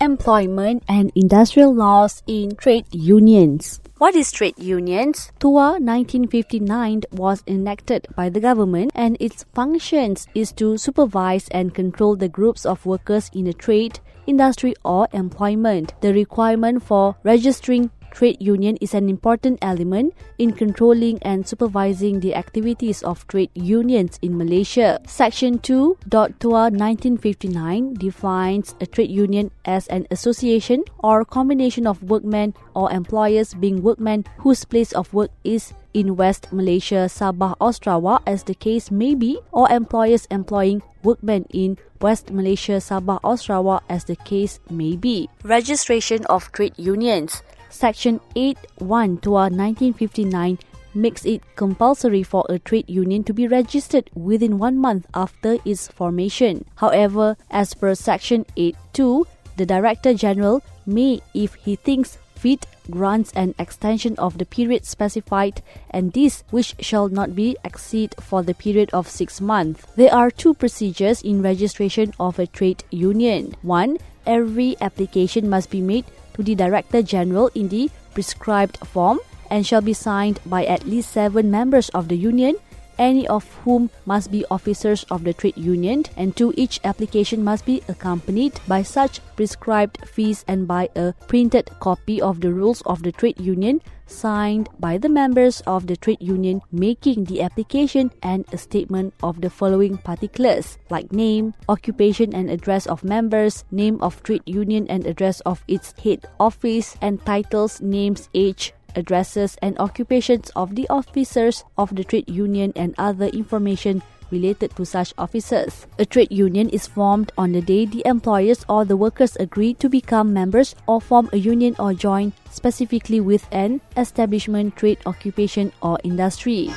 Employment and industrial laws in trade unions. What is trade unions? TUA 1959 was enacted by the government and its functions is to supervise and control the groups of workers in a trade, industry or employment. The requirement for registering trade union is an important element in controlling and supervising the activities of trade unions in Malaysia. Section 2.2 1959 defines a trade union as an association or combination of workmen or employers being workmen whose place of work is in West Malaysia, Sabah or Sarawak as the case may be, or employers employing workmen in West Malaysia, Sabah or Sarawak as the case may be. Registration of trade unions. Section 8.1 to 1959 makes it compulsory for a trade union to be registered within one month after its formation. However, as per Section 8.2, the Director General may, if he thinks fit, grants an extension of the period specified, and this which shall not be exceed for the period of six months. There are two procedures in registration of a trade union. One, every application must be made to the Director General in the prescribed form and shall be signed by at least seven members of the union, any of whom must be officers of the trade union, and to each application must be accompanied by such prescribed fees and by a printed copy of the rules of the trade union signed by the members of the trade union making the application and a statement of the following particulars like name, occupation and address of members, name of trade union and address of its head office, and titles, names, age, addresses, and occupations of the officers of the trade union and other information related to such officers. A trade union is formed on the day the employers or the workers agree to become members or form a union or join specifically with an establishment, trade, occupation, or industry.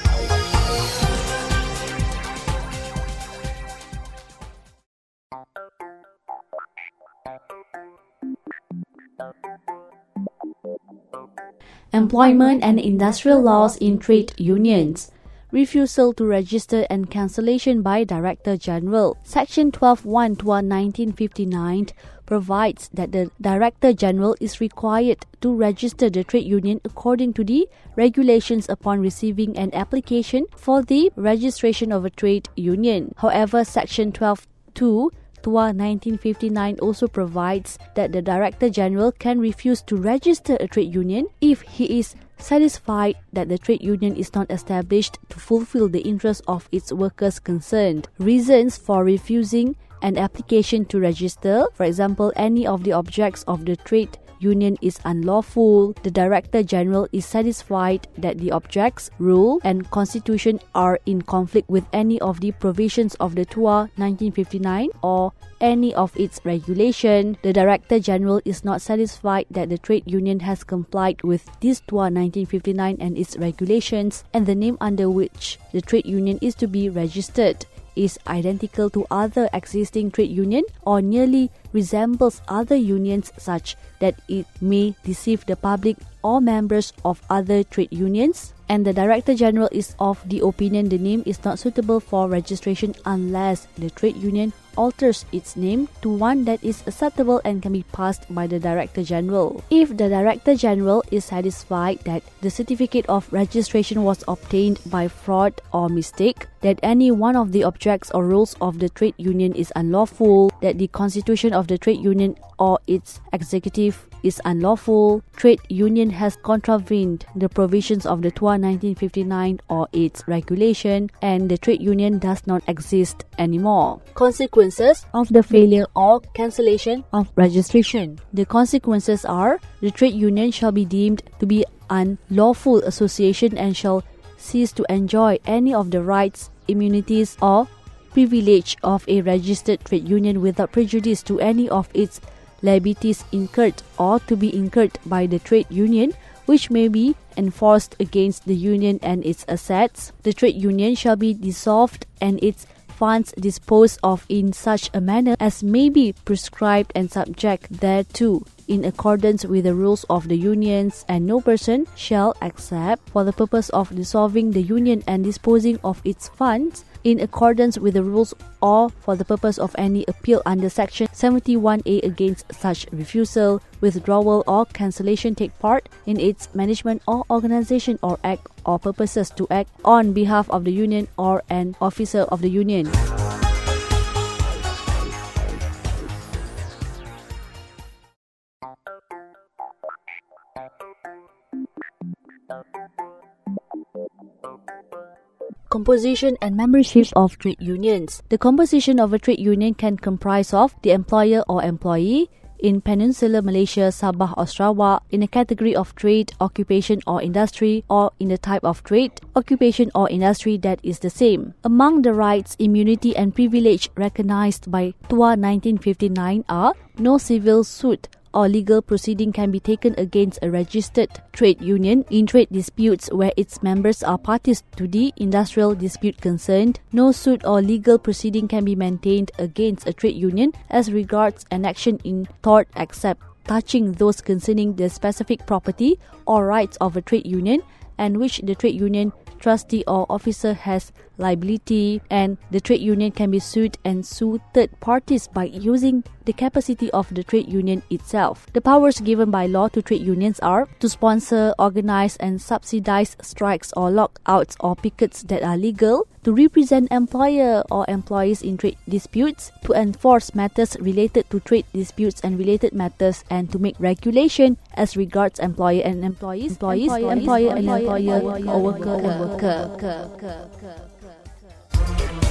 Employment and industrial laws in trade unions refusal to register and cancellation by Director General. Section 12.1 to 1959 provides that the Director General is required to register the trade union according to the regulations upon receiving an application for the registration of a trade union. However, Section 12.2 TUA 1959 also provides that the Director General can refuse to register a trade union if he is satisfied that the trade union is not established to fulfill the interests of its workers concerned. Reasons for refusing an application to register, for example, any of the objects of the trade union is unlawful, the Director General is satisfied that the objects, rule, and constitution are in conflict with any of the provisions of the TUA 1959 or any of its regulation, the Director General is not satisfied that the trade union has complied with this TUA 1959 and its regulations and the name under which the trade union is to be registered is identical to other existing trade union or nearly resembles other unions such that it may deceive the public or members of other trade unions and the director general is of the opinion the name is not suitable for registration unless the trade union alters its name to one that is acceptable and can be passed by the Director General. If the Director General is satisfied that the certificate of registration was obtained by fraud or mistake, that any one of the objects or rules of the trade union is unlawful, that the constitution of the trade union or its executive is unlawful, trade union has contravened the provisions of the TUA 1959 or its regulation, and the trade union does not exist anymore. Consequences of the failure or cancellation of registration. The consequences are the trade union shall be deemed to be unlawful association and shall cease to enjoy any of the rights, immunities, or privilege of a registered trade union without prejudice to any of its liabilities incurred or to be incurred by the trade union which may be enforced against the union and its assets. The trade union shall be dissolved and its funds disposed of in such a manner as may be prescribed and subject thereto in accordance with the rules of the unions and no person shall accept for the purpose of dissolving the union and disposing of its funds in accordance with the rules or for the purpose of any appeal under section 71A against such refusal, withdrawal or cancellation take part in its management or organization or act or purposes to act on behalf of the union or an officer of the union. Composition and membership of trade unions. The composition of a trade union can comprise of the employer or employee, in Peninsular Malaysia, Sabah or Sarawak in a category of trade, occupation or industry or in the type of trade, occupation or industry that is the same. Among the rights, immunity and privilege recognized by TUA 1959 are no civil suit or legal proceeding can be taken against a registered trade union in trade disputes where its members are parties to the industrial dispute concerned. No suit or legal proceeding can be maintained against a trade union as regards an action in tort except touching those concerning the specific property or rights of a trade union and which the trade union trustee or officer has liability and the trade union can be sued and sue third parties by using the capacity of the trade union itself. The powers given by law to trade unions are to sponsor, organize, and subsidize strikes or lockouts or pickets that are legal, to represent employer or employees in trade disputes, to enforce matters related to trade disputes and related matters, and to make regulation as regards employer and employees, employees, employer and employer, or worker and worker. Thank you.